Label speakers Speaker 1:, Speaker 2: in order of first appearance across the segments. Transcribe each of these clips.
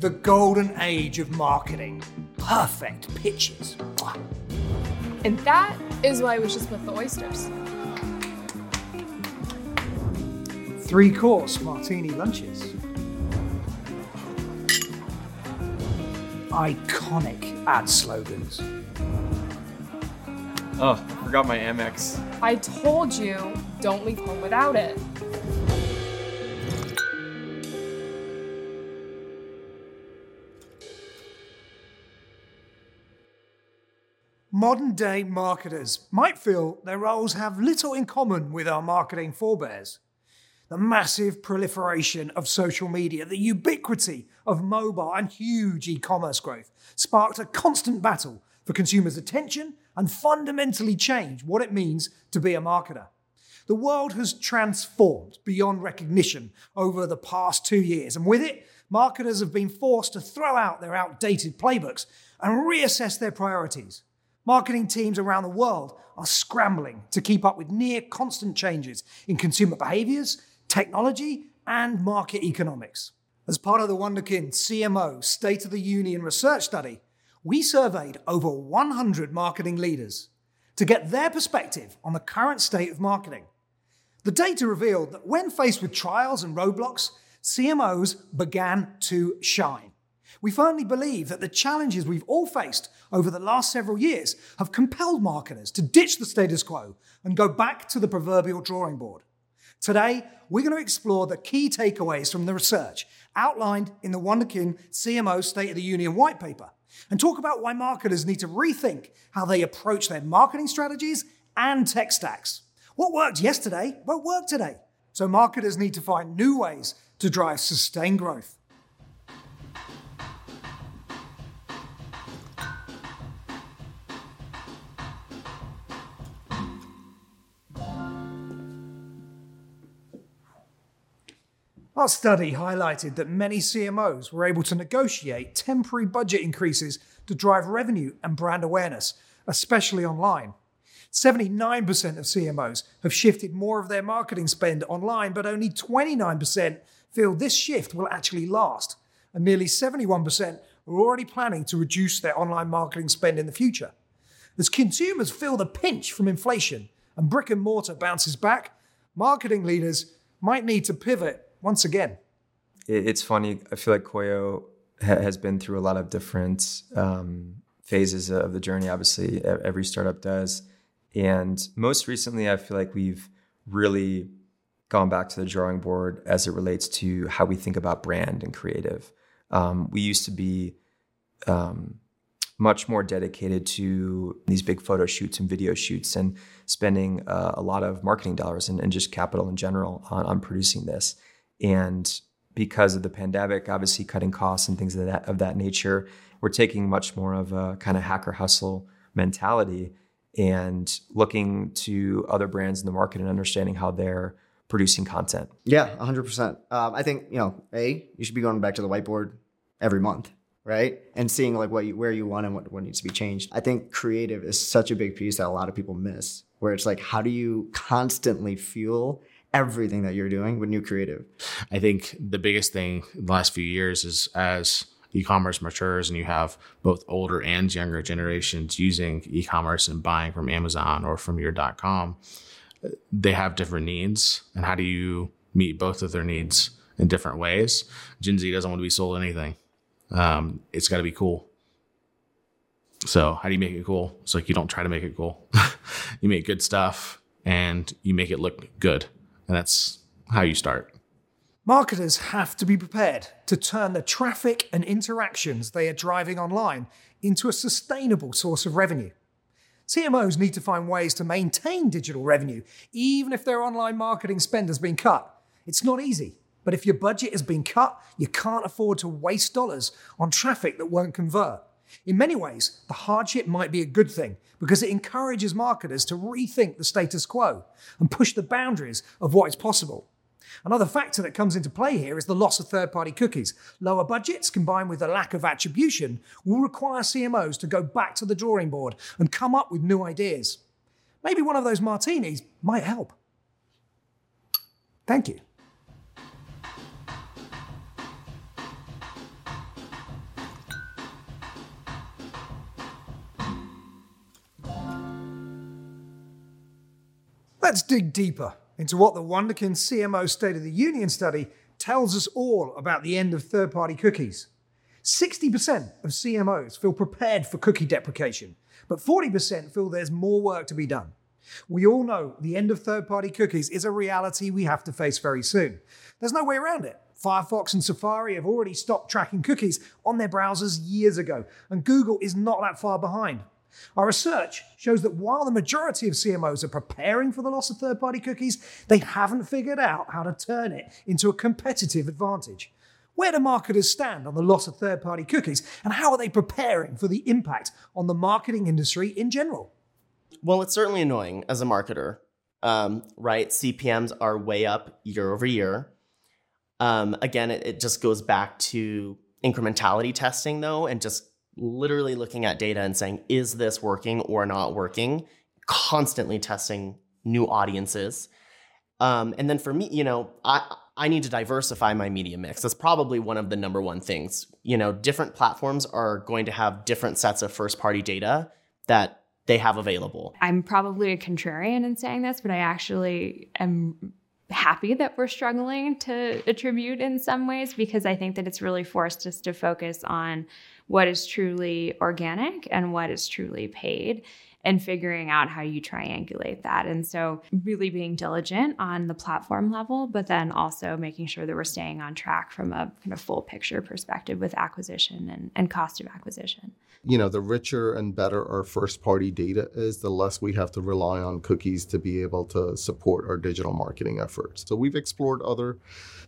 Speaker 1: the golden age of marketing. Perfect pitches.
Speaker 2: And that is why we should split the oysters.
Speaker 1: Three course martini lunches. Iconic ad slogans.
Speaker 3: Oh, forgot my Amex.
Speaker 2: I told you, don't leave home without it.
Speaker 1: Modern day marketers might feel their roles have little in common with our marketing forebears. The massive proliferation of social media, the ubiquity of mobile and huge e commerce growth sparked a constant battle for consumers' attention and fundamentally changed what it means to be a marketer. The world has transformed beyond recognition over the past two years, and with it, marketers have been forced to throw out their outdated playbooks and reassess their priorities. Marketing teams around the world are scrambling to keep up with near constant changes in consumer behaviors, technology, and market economics. As part of the Wunderkind CMO State of the Union research study, we surveyed over 100 marketing leaders to get their perspective on the current state of marketing. The data revealed that when faced with trials and roadblocks, CMOs began to shine. We firmly believe that the challenges we've all faced over the last several years have compelled marketers to ditch the status quo and go back to the proverbial drawing board. Today, we're going to explore the key takeaways from the research outlined in the Wunderkind CMO State of the Union white paper and talk about why marketers need to rethink how they approach their marketing strategies and tech stacks. What worked yesterday won't work today. So marketers need to find new ways to drive sustained growth. Our study highlighted that many CMOs were able to negotiate temporary budget increases to drive revenue and brand awareness, especially online. 79% of CMOs have shifted more of their marketing spend online, but only 29% feel this shift will actually last. And nearly 71% are already planning to reduce their online marketing spend in the future. As consumers feel the pinch from inflation and brick and mortar bounces back, marketing leaders might need to pivot once again.
Speaker 3: It's funny. I feel like Koyo has been through a lot of different um, phases of the journey. Obviously, every startup does. And most recently, I feel like we've really gone back to the drawing board as it relates to how we think about brand and creative. Um, we used to be um, much more dedicated to these big photo shoots and video shoots and spending uh, a lot of marketing dollars and, and, just capital in general on, on producing this. And because of the pandemic, obviously cutting costs and things of that of that nature, we're taking much more of a kind of hacker hustle mentality and looking to other brands in the market and understanding how they're producing content.
Speaker 4: Yeah, 100%. Um, I think, you know, A, you should be going back to the whiteboard every month, right? And seeing like what you, where you want and what, what needs to be changed. I think creative is such a big piece that a lot of people miss, where it's like, how do you constantly fuel everything that you're doing with new creative.
Speaker 5: I think the biggest thing the last few years is as e-commerce matures and you have both older and younger generations using e-commerce and buying from Amazon or from your .com, they have different needs. And how do you meet both of their needs in different ways? Gen Z doesn't want to be sold anything. Um, it's got to be cool. So how do you make it cool? It's like you don't try to make it cool. you make good stuff and you make it look good. And that's how you start.
Speaker 1: Marketers have to be prepared to turn the traffic and interactions they are driving online into a sustainable source of revenue. CMOs need to find ways to maintain digital revenue, even if their online marketing spend has been cut. It's not easy, but if your budget has been cut, you can't afford to waste dollars on traffic that won't convert. In many ways, the hardship might be a good thing because it encourages marketers to rethink the status quo and push the boundaries of what is possible. Another factor that comes into play here is the loss of third party cookies. Lower budgets combined with a lack of attribution will require CMOs to go back to the drawing board and come up with new ideas. Maybe one of those martinis might help. Thank you. Let's dig deeper into what the Wunderkind CMO State of the Union study tells us all about the end of third party cookies. 60% of CMOs feel prepared for cookie deprecation, but 40% feel there's more work to be done. We all know the end of third party cookies is a reality we have to face very soon. There's no way around it. Firefox and Safari have already stopped tracking cookies on their browsers years ago, and Google is not that far behind. Our research shows that while the majority of CMOs are preparing for the loss of third party cookies, they haven't figured out how to turn it into a competitive advantage. Where do marketers stand on the loss of third party cookies, and how are they preparing for the impact on the marketing industry in general?
Speaker 6: Well, it's certainly annoying as a marketer, um, right? CPMs are way up year over year. Um, again, it, it just goes back to incrementality testing, though, and just literally looking at data and saying, is this working or not working? Constantly testing new audiences. Um, and then for me, you know, I I need to diversify my media mix. That's probably one of the number one things. You know, different platforms are going to have different sets of first party data that they have available.
Speaker 7: I'm probably a contrarian in saying this, but I actually am happy that we're struggling to attribute in some ways because I think that it's really forced us to focus on what is truly organic and what is truly paid and figuring out how you triangulate that. And so, really being diligent on the platform level, but then also making sure that we're staying on track from a kind of full picture perspective with acquisition and, and cost of acquisition.
Speaker 8: You know, the richer and better our first party data is, the less we have to rely on cookies to be able to support our digital marketing efforts. So, we've explored other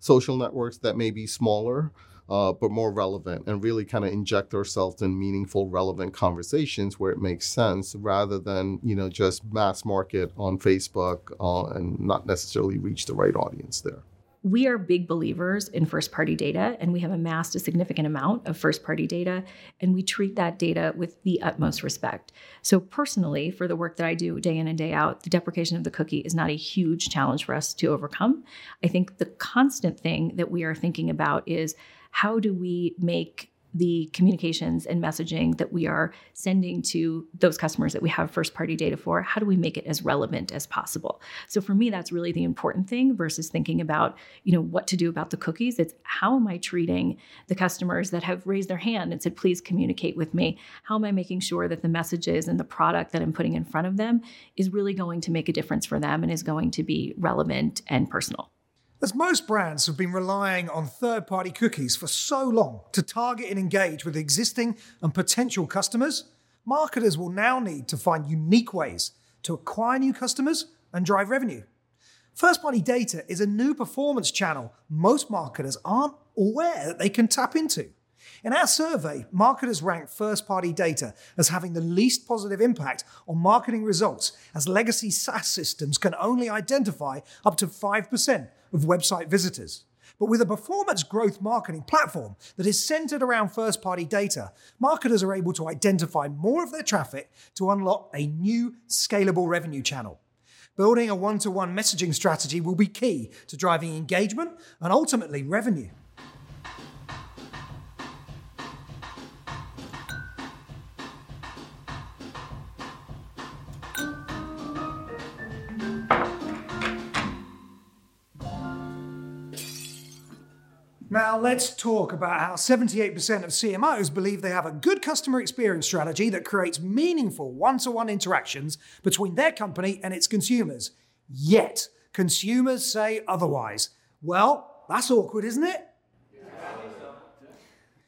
Speaker 8: social networks that may be smaller uh, but more relevant and really kind of inject ourselves in meaningful, relevant conversations where it makes sense rather than, you know, just mass market on Facebook uh, and not necessarily reach the right audience there.
Speaker 9: We are big believers in first party data, and we have amassed a significant amount of first party data, and we treat that data with the utmost respect. So, personally, for the work that I do day in and day out, the deprecation of the cookie is not a huge challenge for us to overcome. I think the constant thing that we are thinking about is how do we make the communications and messaging that we are sending to those customers that we have first party data for how do we make it as relevant as possible? So for me that's really the important thing versus thinking about you know what to do about the cookies. It's how am i treating the customers that have raised their hand and said please communicate with me. How am i making sure that the messages and the product that i'm putting in front of them is really going to make a difference for them and is going to be relevant and personal
Speaker 1: as most brands have been relying on third party cookies for so long to target and engage with existing and potential customers, marketers will now need to find unique ways to acquire new customers and drive revenue. First party data is a new performance channel most marketers aren't aware that they can tap into. In our survey, marketers rank first party data as having the least positive impact on marketing results, as legacy SaaS systems can only identify up to 5% of website visitors. But with a performance growth marketing platform that is centered around first party data, marketers are able to identify more of their traffic to unlock a new scalable revenue channel. Building a one to one messaging strategy will be key to driving engagement and ultimately revenue. Now, let's talk about how 78% of CMOs believe they have a good customer experience strategy that creates meaningful one to one interactions between their company and its consumers. Yet, consumers say otherwise. Well, that's awkward, isn't it?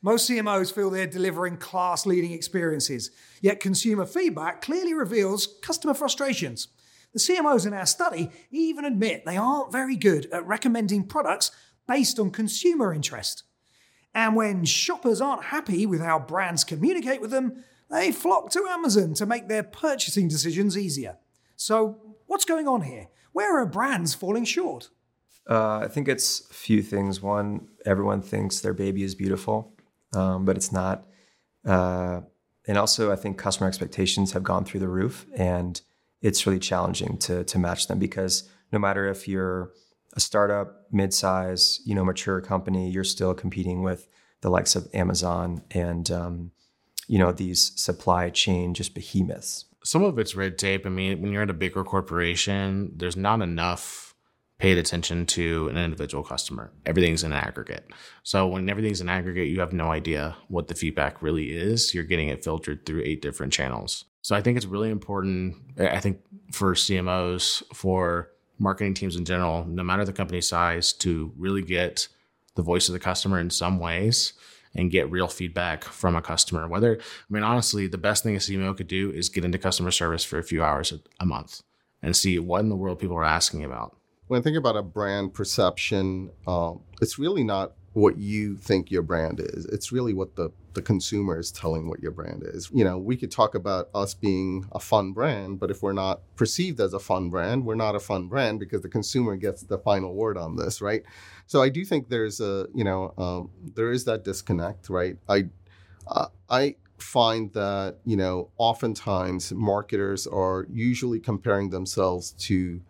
Speaker 1: Most CMOs feel they're delivering class leading experiences, yet consumer feedback clearly reveals customer frustrations. The CMOs in our study even admit they aren't very good at recommending products based on consumer interest. And when shoppers aren't happy with how brands communicate with them, they flock to Amazon to make their purchasing decisions easier. So, what's going on here? Where are brands falling short?
Speaker 3: Uh, I think it's a few things. One, everyone thinks their baby is beautiful, um, but it's not. Uh, and also, I think customer expectations have gone through the roof, and it's really challenging to to match them because no matter if you're a startup, mid-size, you know, mature company, you're still competing with the likes of Amazon and um, you know these supply chain just behemoths.
Speaker 5: Some of it's red tape. I mean, when you're at a bigger corporation, there's not enough paid attention to an individual customer. Everything's in an aggregate. So when everything's in aggregate, you have no idea what the feedback really is. You're getting it filtered through eight different channels. So I think it's really important. I think for CMOs, for marketing teams in general, no matter the company size, to really get the voice of the customer in some ways and get real feedback from a customer. Whether, I mean, honestly, the best thing a CMO could do is get into customer service for a few hours a month and see what in the world people are asking about
Speaker 8: when I think about a brand perception, um, it's really not what you think your brand is. It's really what the, the consumer is telling what your brand is. You know, we could talk about us being a fun brand, but if we're not perceived as a fun brand, we're not a fun brand because the consumer gets the final word on this, right? So I do think there's a, you know, um, there is that disconnect, right? I, uh, I find that, you know, oftentimes marketers are usually comparing themselves to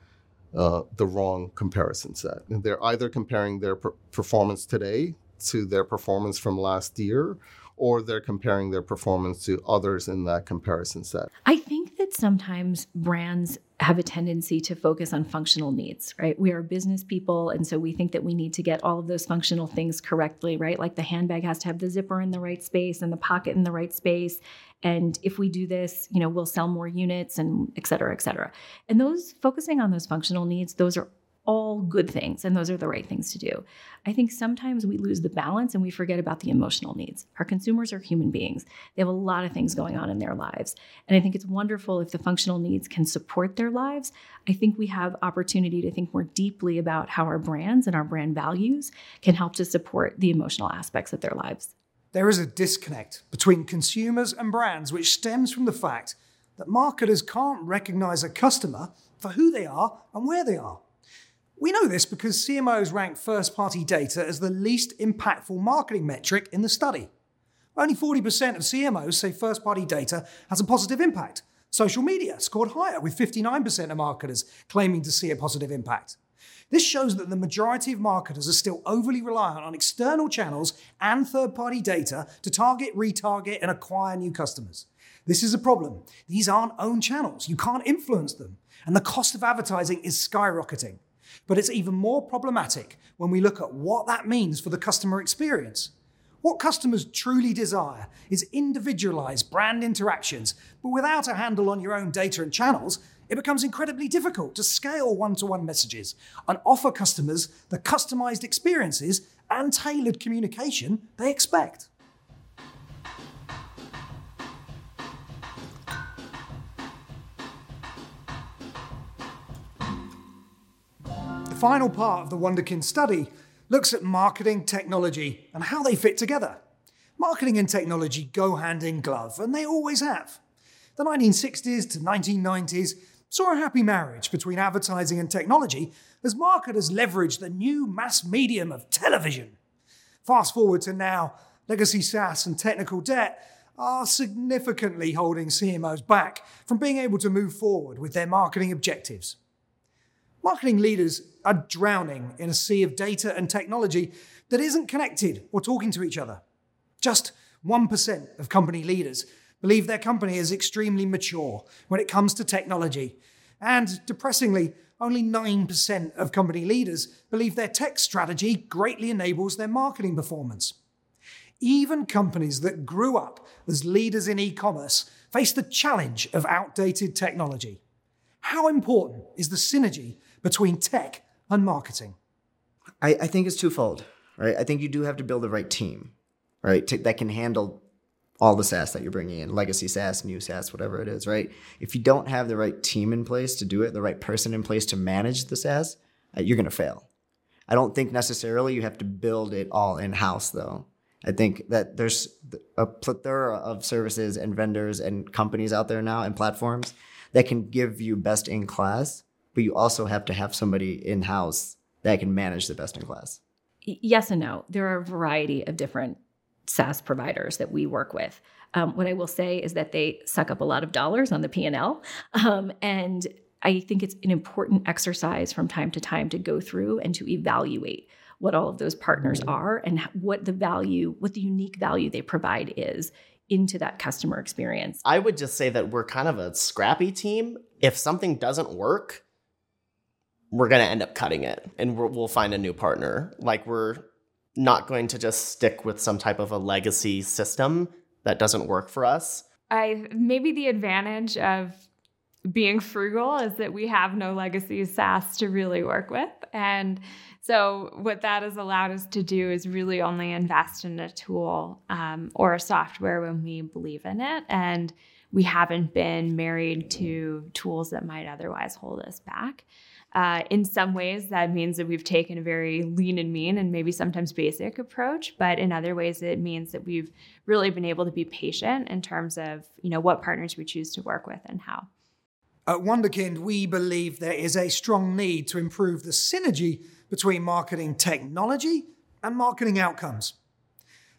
Speaker 8: uh, the wrong comparison set. And they're either comparing their per- performance today to their performance from last year, or they're comparing their performance to others in that comparison set.
Speaker 9: I think that sometimes brands have a tendency to focus on functional needs, right? We are business people, and so we think that we need to get all of those functional things correctly, right? Like the handbag has to have the zipper in the right space and the pocket in the right space. And if we do this, you know, we'll sell more units and et cetera, et cetera. And those focusing on those functional needs, those are all good things and those are the right things to do. I think sometimes we lose the balance and we forget about the emotional needs. Our consumers are human beings. They have a lot of things going on in their lives. And I think it's wonderful if the functional needs can support their lives. I think we have opportunity to think more deeply about how our brands and our brand values can help to support the emotional aspects of their lives.
Speaker 1: There is a disconnect between consumers and brands which stems from the fact that marketers can't recognize a customer for who they are and where they are. We know this because CMOs rank first party data as the least impactful marketing metric in the study. Only 40% of CMOs say first party data has a positive impact. Social media scored higher, with 59% of marketers claiming to see a positive impact. This shows that the majority of marketers are still overly reliant on external channels and third party data to target, retarget, and acquire new customers. This is a problem. These aren't own channels, you can't influence them, and the cost of advertising is skyrocketing. But it's even more problematic when we look at what that means for the customer experience. What customers truly desire is individualized brand interactions, but without a handle on your own data and channels, it becomes incredibly difficult to scale one to one messages and offer customers the customized experiences and tailored communication they expect. Final part of the Wunderkind study looks at marketing technology and how they fit together. Marketing and technology go hand in glove, and they always have. The 1960s to 1990s saw a happy marriage between advertising and technology as marketers leveraged the new mass medium of television. Fast forward to now, legacy SaaS and technical debt are significantly holding CMOs back from being able to move forward with their marketing objectives. Marketing leaders are drowning in a sea of data and technology that isn't connected or talking to each other. Just 1% of company leaders believe their company is extremely mature when it comes to technology. And depressingly, only 9% of company leaders believe their tech strategy greatly enables their marketing performance. Even companies that grew up as leaders in e commerce face the challenge of outdated technology. How important is the synergy between tech and marketing?
Speaker 4: I, I think it's twofold, right? I think you do have to build the right team, right, to, that can handle all the SaaS that you're bringing in, legacy SaaS, new SaaS, whatever it is, right? If you don't have the right team in place to do it, the right person in place to manage the SaaS, uh, you're going to fail. I don't think necessarily you have to build it all in house, though. I think that there's a plethora of services and vendors and companies out there now and platforms that can give you best in class but you also have to have somebody in house that can manage the best in class.
Speaker 9: Yes and no. There are a variety of different SaaS providers that we work with. Um, what I will say is that they suck up a lot of dollars on the P and L, um, and I think it's an important exercise from time to time to go through and to evaluate what all of those partners are and what the value, what the unique value they provide is into that customer experience.
Speaker 6: I would just say that we're kind of a scrappy team. If something doesn't work, we're going to end up cutting it and we will find a new partner. Like we're not going to just stick with some type of a legacy system that doesn't work for us.
Speaker 7: I maybe the advantage of being frugal is that we have no legacy SaaS to really work with. And so, what that has allowed us to do is really only invest in a tool um, or a software when we believe in it. And we haven't been married to tools that might otherwise hold us back. Uh, in some ways, that means that we've taken a very lean and mean and maybe sometimes basic approach. But in other ways, it means that we've really been able to be patient in terms of you know what partners we choose to work with and how.
Speaker 1: At Wunderkind, we believe there is a strong need to improve the synergy between marketing technology and marketing outcomes.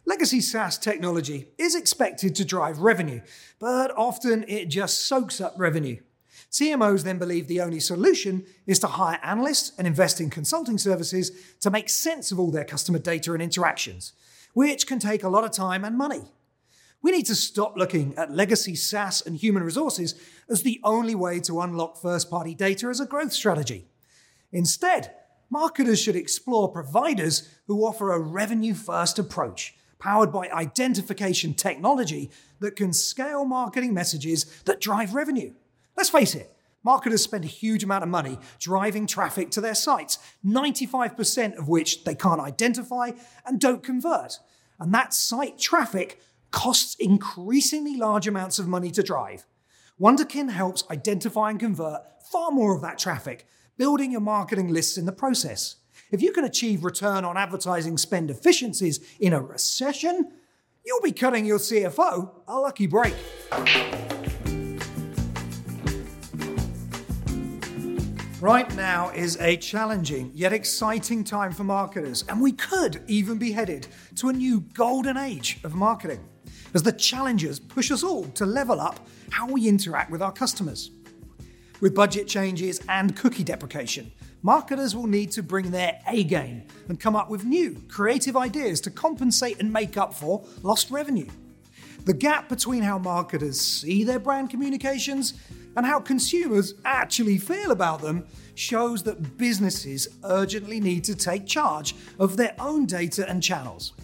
Speaker 1: Legacy SaaS technology is expected to drive revenue, but often it just soaks up revenue. CMOs then believe the only solution is to hire analysts and invest in consulting services to make sense of all their customer data and interactions, which can take a lot of time and money. We need to stop looking at legacy SaaS and human resources as the only way to unlock first party data as a growth strategy. Instead, marketers should explore providers who offer a revenue first approach, powered by identification technology that can scale marketing messages that drive revenue. Let's face it, marketers spend a huge amount of money driving traffic to their sites, 95% of which they can't identify and don't convert. And that site traffic costs increasingly large amounts of money to drive. Wunderkind helps identify and convert far more of that traffic, building your marketing lists in the process. If you can achieve return on advertising spend efficiencies in a recession, you'll be cutting your CFO a lucky break. Right now is a challenging yet exciting time for marketers, and we could even be headed to a new golden age of marketing as the challenges push us all to level up how we interact with our customers. With budget changes and cookie deprecation, marketers will need to bring their A game and come up with new, creative ideas to compensate and make up for lost revenue. The gap between how marketers see their brand communications and how consumers actually feel about them shows that businesses urgently need to take charge of their own data and channels.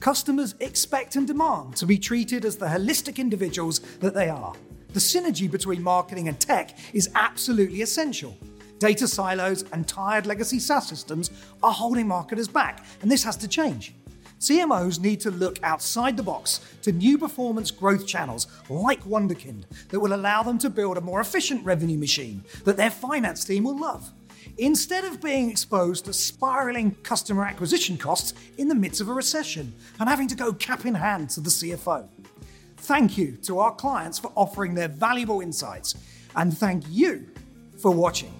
Speaker 1: Customers expect and demand to be treated as the holistic individuals that they are. The synergy between marketing and tech is absolutely essential. Data silos and tired legacy SaaS systems are holding marketers back, and this has to change. CMOs need to look outside the box to new performance growth channels like Wunderkind that will allow them to build a more efficient revenue machine that their finance team will love instead of being exposed to spiraling customer acquisition costs in the midst of a recession and having to go cap in hand to the CFO. Thank you to our clients for offering their valuable insights, and thank you for watching.